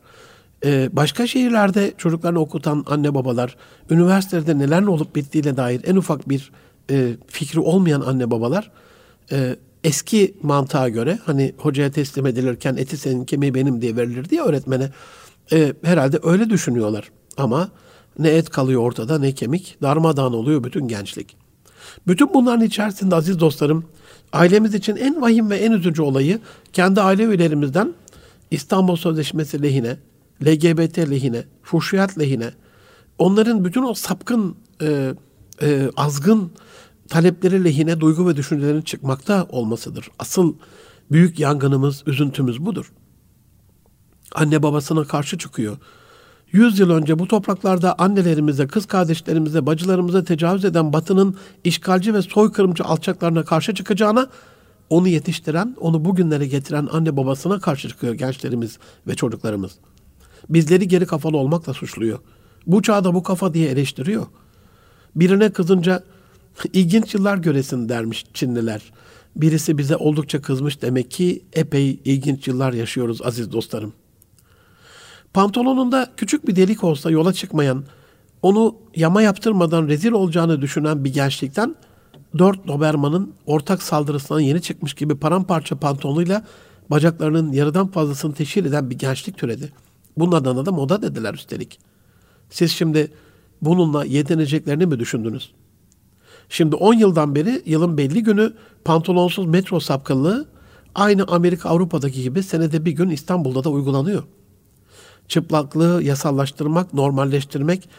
ee, başka şehirlerde çocuklarını okutan anne babalar, üniversitede neler olup bittiğine dair en ufak bir e, fikri olmayan anne babalar, e, eski mantığa göre hani hocaya teslim edilirken eti senin kemiği benim diye verilir diye öğretmene e, herhalde öyle düşünüyorlar. Ama ne et kalıyor ortada ne kemik darmadağın oluyor bütün gençlik. Bütün bunların içerisinde aziz dostlarım ailemiz için en vahim ve en üzücü olayı kendi aile üyelerimizden İstanbul Sözleşmesi lehine LGBT lehine, fuhşiyat lehine, onların bütün o sapkın, e, e, azgın talepleri lehine duygu ve düşüncelerin çıkmakta olmasıdır. Asıl büyük yangınımız, üzüntümüz budur. Anne babasına karşı çıkıyor. Yüz yıl önce bu topraklarda annelerimize, kız kardeşlerimize, bacılarımıza tecavüz eden batının işgalci ve soykırımcı alçaklarına karşı çıkacağına onu yetiştiren, onu bugünlere getiren anne babasına karşı çıkıyor gençlerimiz ve çocuklarımız. Bizleri geri kafalı olmakla suçluyor. Bu çağda bu kafa diye eleştiriyor. Birine kızınca ilginç yıllar göresin dermiş Çinliler. Birisi bize oldukça kızmış demek ki epey ilginç yıllar yaşıyoruz aziz dostlarım. Pantolonunda küçük bir delik olsa yola çıkmayan, onu yama yaptırmadan rezil olacağını düşünen bir gençlikten dört Doberman'ın ortak saldırısından yeni çıkmış gibi paramparça pantolonuyla bacaklarının yarıdan fazlasını teşhir eden bir gençlik türedi. Bunun adına da moda dediler üstelik. Siz şimdi bununla yetineceklerini mi düşündünüz? Şimdi 10 yıldan beri yılın belli günü pantolonsuz metro sapkınlığı aynı Amerika Avrupa'daki gibi senede bir gün İstanbul'da da uygulanıyor. Çıplaklığı yasallaştırmak, normalleştirmek,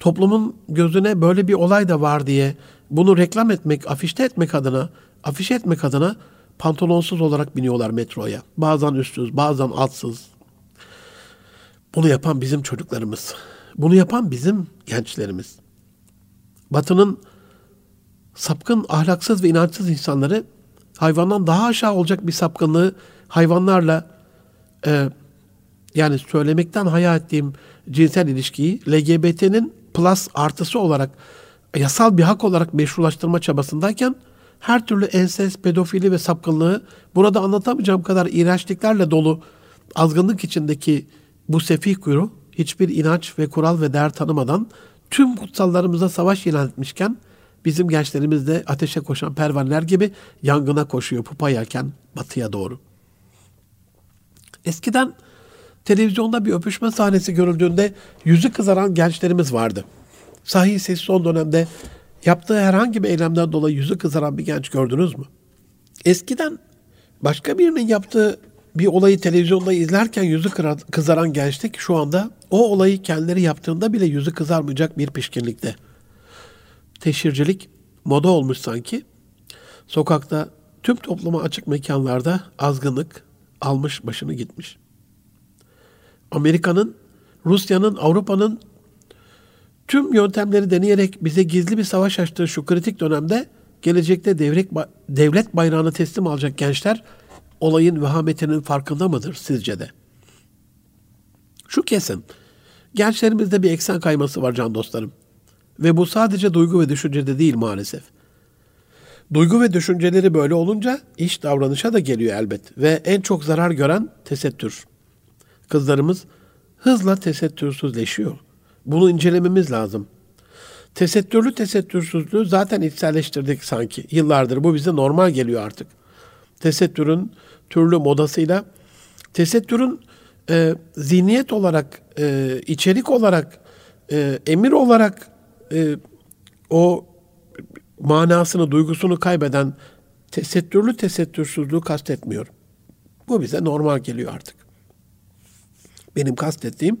toplumun gözüne böyle bir olay da var diye bunu reklam etmek, afişte etmek adına, afiş etmek adına pantolonsuz olarak biniyorlar metroya. Bazen üstsüz, bazen altsız. Bunu yapan bizim çocuklarımız. Bunu yapan bizim gençlerimiz. Batı'nın sapkın, ahlaksız ve inançsız insanları hayvandan daha aşağı olacak bir sapkınlığı hayvanlarla e, yani söylemekten hayal ettiğim cinsel ilişkiyi LGBT'nin plus artısı olarak yasal bir hak olarak meşrulaştırma çabasındayken her türlü ensest, pedofili ve sapkınlığı burada anlatamayacağım kadar iğrençliklerle dolu azgınlık içindeki bu sefih kuyruğu hiçbir inanç ve kural ve değer tanımadan tüm kutsallarımıza savaş ilan etmişken bizim gençlerimiz de ateşe koşan pervaneler gibi yangına koşuyor pupa yelken batıya doğru. Eskiden televizyonda bir öpüşme sahnesi görüldüğünde yüzü kızaran gençlerimiz vardı. Sahi siz son dönemde yaptığı herhangi bir eylemden dolayı yüzü kızaran bir genç gördünüz mü? Eskiden başka birinin yaptığı bir olayı televizyonda izlerken yüzü kızaran gençlik şu anda o olayı kendileri yaptığında bile yüzü kızarmayacak bir pişkinlikte. Teşhircilik moda olmuş sanki. Sokakta tüm topluma açık mekanlarda azgınlık almış başını gitmiş. Amerika'nın, Rusya'nın, Avrupa'nın tüm yöntemleri deneyerek bize gizli bir savaş açtığı şu kritik dönemde gelecekte devlet, devlet bayrağını teslim alacak gençler olayın vehametinin farkında mıdır sizce de? Şu kesin. Gençlerimizde bir eksen kayması var can dostlarım. Ve bu sadece duygu ve düşüncede değil maalesef. Duygu ve düşünceleri böyle olunca iş davranışa da geliyor elbet. Ve en çok zarar gören tesettür. Kızlarımız hızla tesettürsüzleşiyor. Bunu incelememiz lazım. Tesettürlü tesettürsüzlüğü zaten içselleştirdik sanki. Yıllardır bu bize normal geliyor artık. Tesettürün türlü modasıyla tesettürün e, zihniyet olarak, e, içerik olarak, e, emir olarak e, o manasını, duygusunu kaybeden tesettürlü tesettürsüzlüğü kastetmiyorum. Bu bize normal geliyor artık. Benim kastettiğim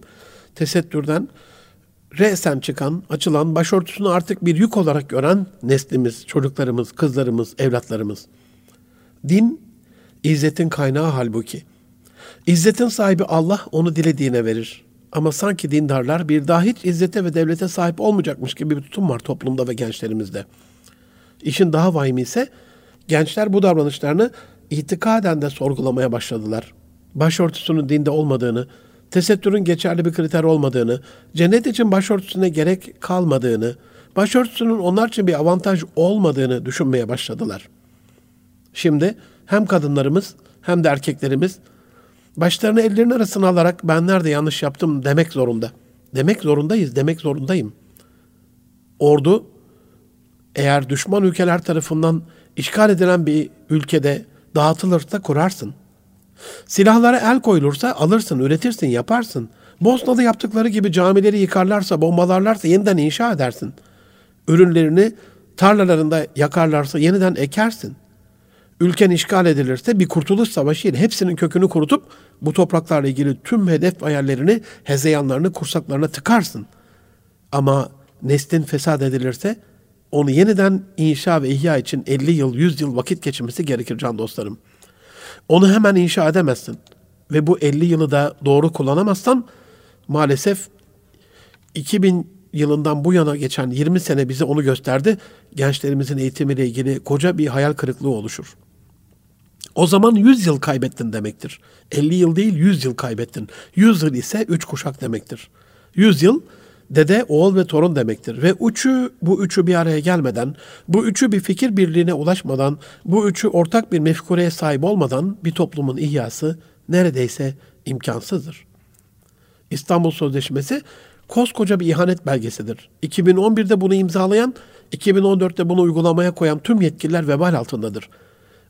tesettürden resen çıkan, açılan, başörtüsünü artık bir yük olarak gören neslimiz, çocuklarımız, kızlarımız, evlatlarımız. Din, izzetin kaynağı halbuki. İzzetin sahibi Allah onu dilediğine verir. Ama sanki dindarlar bir daha hiç izzete ve devlete sahip olmayacakmış gibi bir tutum var toplumda ve gençlerimizde. İşin daha vahimi ise gençler bu davranışlarını itikaden de sorgulamaya başladılar. Başörtüsünün dinde olmadığını, tesettürün geçerli bir kriter olmadığını, cennet için başörtüsüne gerek kalmadığını, başörtüsünün onlar için bir avantaj olmadığını düşünmeye başladılar. Şimdi hem kadınlarımız hem de erkeklerimiz başlarını ellerinin arasına alarak ben nerede yanlış yaptım demek zorunda. Demek zorundayız, demek zorundayım. Ordu eğer düşman ülkeler tarafından işgal edilen bir ülkede dağıtılırsa kurarsın. Silahlara el koyulursa alırsın, üretirsin, yaparsın. Bosna'da yaptıkları gibi camileri yıkarlarsa, bombalarlarsa yeniden inşa edersin. Ürünlerini tarlalarında yakarlarsa yeniden ekersin. Ülken işgal edilirse bir kurtuluş savaşı ile hepsinin kökünü kurutup bu topraklarla ilgili tüm hedef hayallerini, hezeyanlarını kursaklarına tıkarsın. Ama neslin fesat edilirse onu yeniden inşa ve ihya için 50 yıl, 100 yıl vakit geçirmesi gerekir can dostlarım.'' Onu hemen inşa edemezsin. Ve bu 50 yılı da doğru kullanamazsan maalesef 2000 yılından bu yana geçen 20 sene bize onu gösterdi. Gençlerimizin eğitimiyle ilgili koca bir hayal kırıklığı oluşur. O zaman 100 yıl kaybettin demektir. 50 yıl değil 100 yıl kaybettin. 100 yıl ise 3 kuşak demektir. 100 yıl dede, oğul ve torun demektir. Ve üçü, bu üçü bir araya gelmeden, bu üçü bir fikir birliğine ulaşmadan, bu üçü ortak bir mefkureye sahip olmadan bir toplumun ihyası neredeyse imkansızdır. İstanbul Sözleşmesi koskoca bir ihanet belgesidir. 2011'de bunu imzalayan, 2014'te bunu uygulamaya koyan tüm yetkililer vebal altındadır.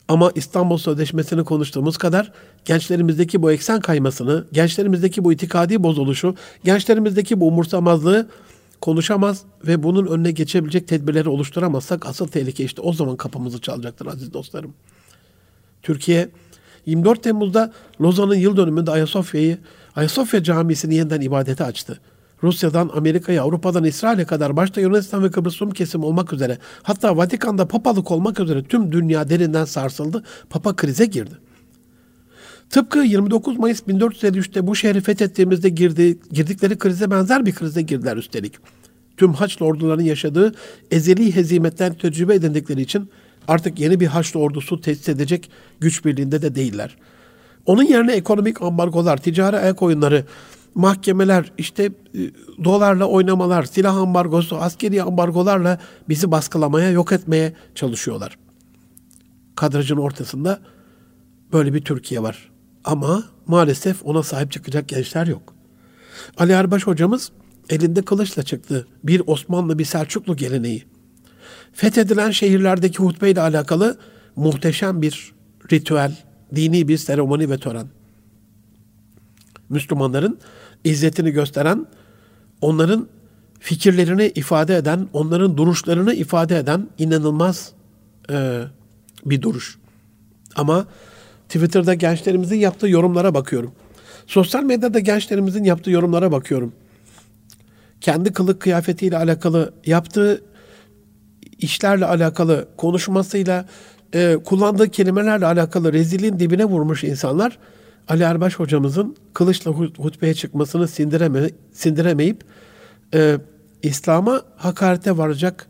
Ama İstanbul Sözleşmesi'ni konuştuğumuz kadar gençlerimizdeki bu eksen kaymasını, gençlerimizdeki bu itikadi bozuluşu, gençlerimizdeki bu umursamazlığı konuşamaz ve bunun önüne geçebilecek tedbirleri oluşturamazsak asıl tehlike işte o zaman kapımızı çalacaktır aziz dostlarım. Türkiye 24 Temmuz'da Lozan'ın yıl dönümünde Ayasofya'yı, Ayasofya Camisi'ni yeniden ibadete açtı. Rusya'dan Amerika'ya, Avrupa'dan İsrail'e kadar başta Yunanistan ve Kıbrıs Rum kesimi olmak üzere hatta Vatikan'da papalık olmak üzere tüm dünya derinden sarsıldı. Papa krize girdi. Tıpkı 29 Mayıs 1453'te bu şehri fethettiğimizde girdi, girdikleri krize benzer bir krize girdiler üstelik. Tüm Haçlı orduların yaşadığı ezeli hezimetten tecrübe edindikleri için artık yeni bir Haçlı ordusu tesis edecek güç birliğinde de değiller. Onun yerine ekonomik ambargolar, ticari ayak oyunları, mahkemeler, işte e, dolarla oynamalar, silah ambargosu, askeri ambargolarla bizi baskılamaya, yok etmeye çalışıyorlar. Kadrajın ortasında böyle bir Türkiye var. Ama maalesef ona sahip çıkacak gençler yok. Ali Erbaş hocamız elinde kılıçla çıktı. Bir Osmanlı, bir Selçuklu geleneği. Fethedilen şehirlerdeki hutbeyle alakalı muhteşem bir ritüel, dini bir seremoni ve tören. Müslümanların izzetini gösteren, onların fikirlerini ifade eden, onların duruşlarını ifade eden inanılmaz e, bir duruş. Ama Twitter'da gençlerimizin yaptığı yorumlara bakıyorum. Sosyal medyada gençlerimizin yaptığı yorumlara bakıyorum. Kendi kılık kıyafetiyle alakalı, yaptığı işlerle alakalı, konuşmasıyla, e, kullandığı kelimelerle alakalı rezilin dibine vurmuş insanlar Ali Erbaş hocamızın kılıçla hutbeye çıkmasını sindireme, sindiremeyip e, İslam'a hakarete varacak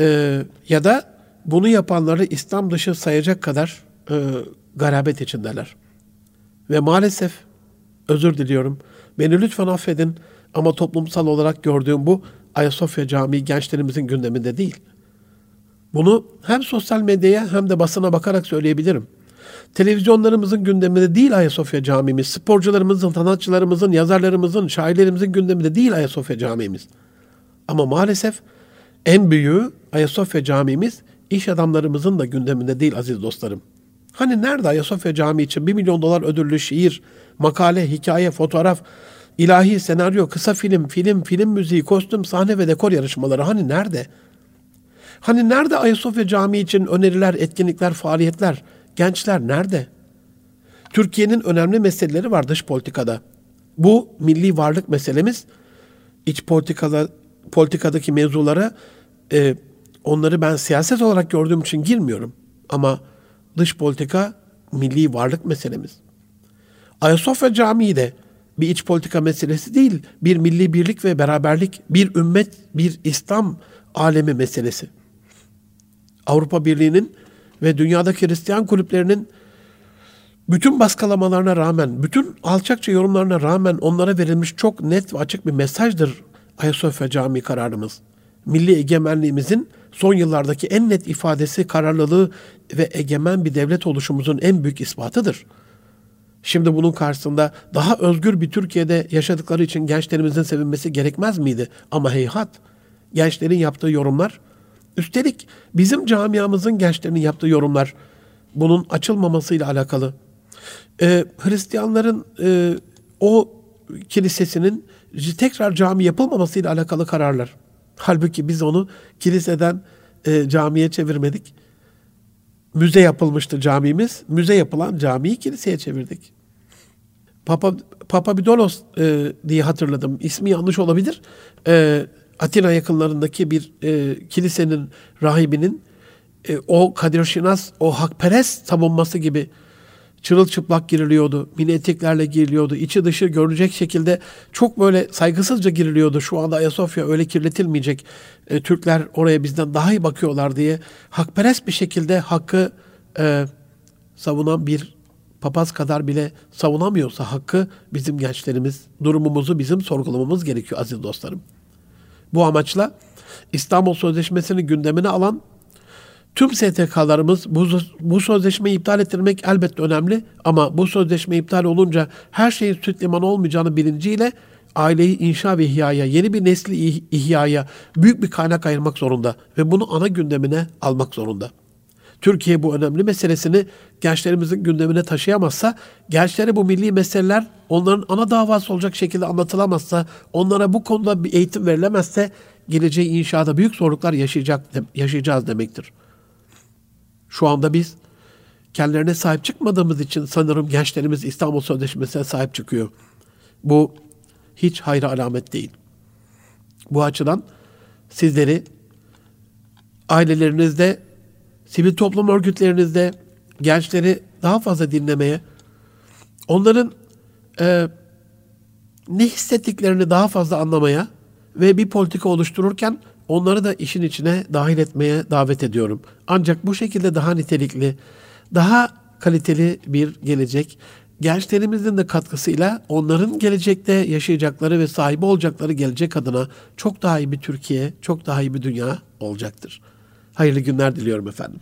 e, ya da bunu yapanları İslam dışı sayacak kadar e, garabet içindeler. Ve maalesef özür diliyorum. Beni lütfen affedin ama toplumsal olarak gördüğüm bu Ayasofya Camii gençlerimizin gündeminde değil. Bunu hem sosyal medyaya hem de basına bakarak söyleyebilirim. Televizyonlarımızın gündeminde değil Ayasofya Camimiz, sporcularımızın, sanatçılarımızın, yazarlarımızın, şairlerimizin gündeminde değil Ayasofya Camimiz. Ama maalesef en büyüğü Ayasofya Camimiz iş adamlarımızın da gündeminde değil aziz dostlarım. Hani nerede Ayasofya Camii için 1 milyon dolar ödüllü şiir, makale, hikaye, fotoğraf, ilahi senaryo, kısa film, film, film müziği, kostüm, sahne ve dekor yarışmaları hani nerede? Hani nerede Ayasofya Camii için öneriler, etkinlikler, faaliyetler? Gençler nerede? Türkiye'nin önemli meseleleri var dış politikada. Bu milli varlık meselemiz iç politikada, politikadaki mevzulara e, onları ben siyaset olarak gördüğüm için girmiyorum. Ama dış politika milli varlık meselemiz. Ayasofya Camii de bir iç politika meselesi değil, bir milli birlik ve beraberlik, bir ümmet, bir İslam alemi meselesi. Avrupa Birliği'nin ve dünyadaki Hristiyan kulüplerinin bütün baskılamalarına rağmen, bütün alçakça yorumlarına rağmen onlara verilmiş çok net ve açık bir mesajdır Ayasofya Camii kararımız. Milli egemenliğimizin son yıllardaki en net ifadesi kararlılığı ve egemen bir devlet oluşumuzun en büyük ispatıdır. Şimdi bunun karşısında daha özgür bir Türkiye'de yaşadıkları için gençlerimizin sevinmesi gerekmez miydi? Ama heyhat, gençlerin yaptığı yorumlar Üstelik bizim camiamızın gençlerinin yaptığı yorumlar bunun açılmamasıyla alakalı. Ee, Hristiyanların e, o kilisesinin tekrar cami yapılmamasıyla alakalı kararlar. Halbuki biz onu kiliseden e, camiye çevirmedik. Müze yapılmıştı camimiz. Müze yapılan camiyi kiliseye çevirdik. Papa Papa Bidolos e, diye hatırladım. İsmi yanlış olabilir. E, Atina yakınlarındaki bir e, kilisenin rahibinin e, o Kadir Şinas, o hakperest savunması gibi çırılçıplak giriliyordu. Mini eteklerle giriliyordu. içi dışı görünecek şekilde çok böyle saygısızca giriliyordu. Şu anda Ayasofya öyle kirletilmeyecek. E, Türkler oraya bizden daha iyi bakıyorlar diye hakperest bir şekilde hakkı e, savunan bir papaz kadar bile savunamıyorsa hakkı bizim gençlerimiz durumumuzu bizim sorgulamamız gerekiyor aziz dostlarım. Bu amaçla İstanbul Sözleşmesi'ni gündemine alan tüm STK'larımız bu, bu sözleşmeyi iptal ettirmek elbette önemli ama bu sözleşme iptal olunca her şeyin süt liman olmayacağını bilinciyle aileyi inşa ve ihyaya, yeni bir nesli ihyaya büyük bir kaynak ayırmak zorunda ve bunu ana gündemine almak zorunda. Türkiye bu önemli meselesini gençlerimizin gündemine taşıyamazsa, gençlere bu milli meseleler onların ana davası olacak şekilde anlatılamazsa, onlara bu konuda bir eğitim verilemezse geleceği inşada büyük zorluklar yaşayacak yaşayacağız demektir. Şu anda biz kendilerine sahip çıkmadığımız için sanırım gençlerimiz İstanbul Sözleşmesi'ne sahip çıkıyor. Bu hiç hayra alamet değil. Bu açıdan sizleri ailelerinizde, sivil toplum örgütlerinizde gençleri daha fazla dinlemeye, onların e, ne hissettiklerini daha fazla anlamaya ve bir politika oluştururken onları da işin içine dahil etmeye davet ediyorum. Ancak bu şekilde daha nitelikli, daha kaliteli bir gelecek, gençlerimizin de katkısıyla onların gelecekte yaşayacakları ve sahibi olacakları gelecek adına çok daha iyi bir Türkiye, çok daha iyi bir dünya olacaktır. Hayırlı günler diliyorum efendim.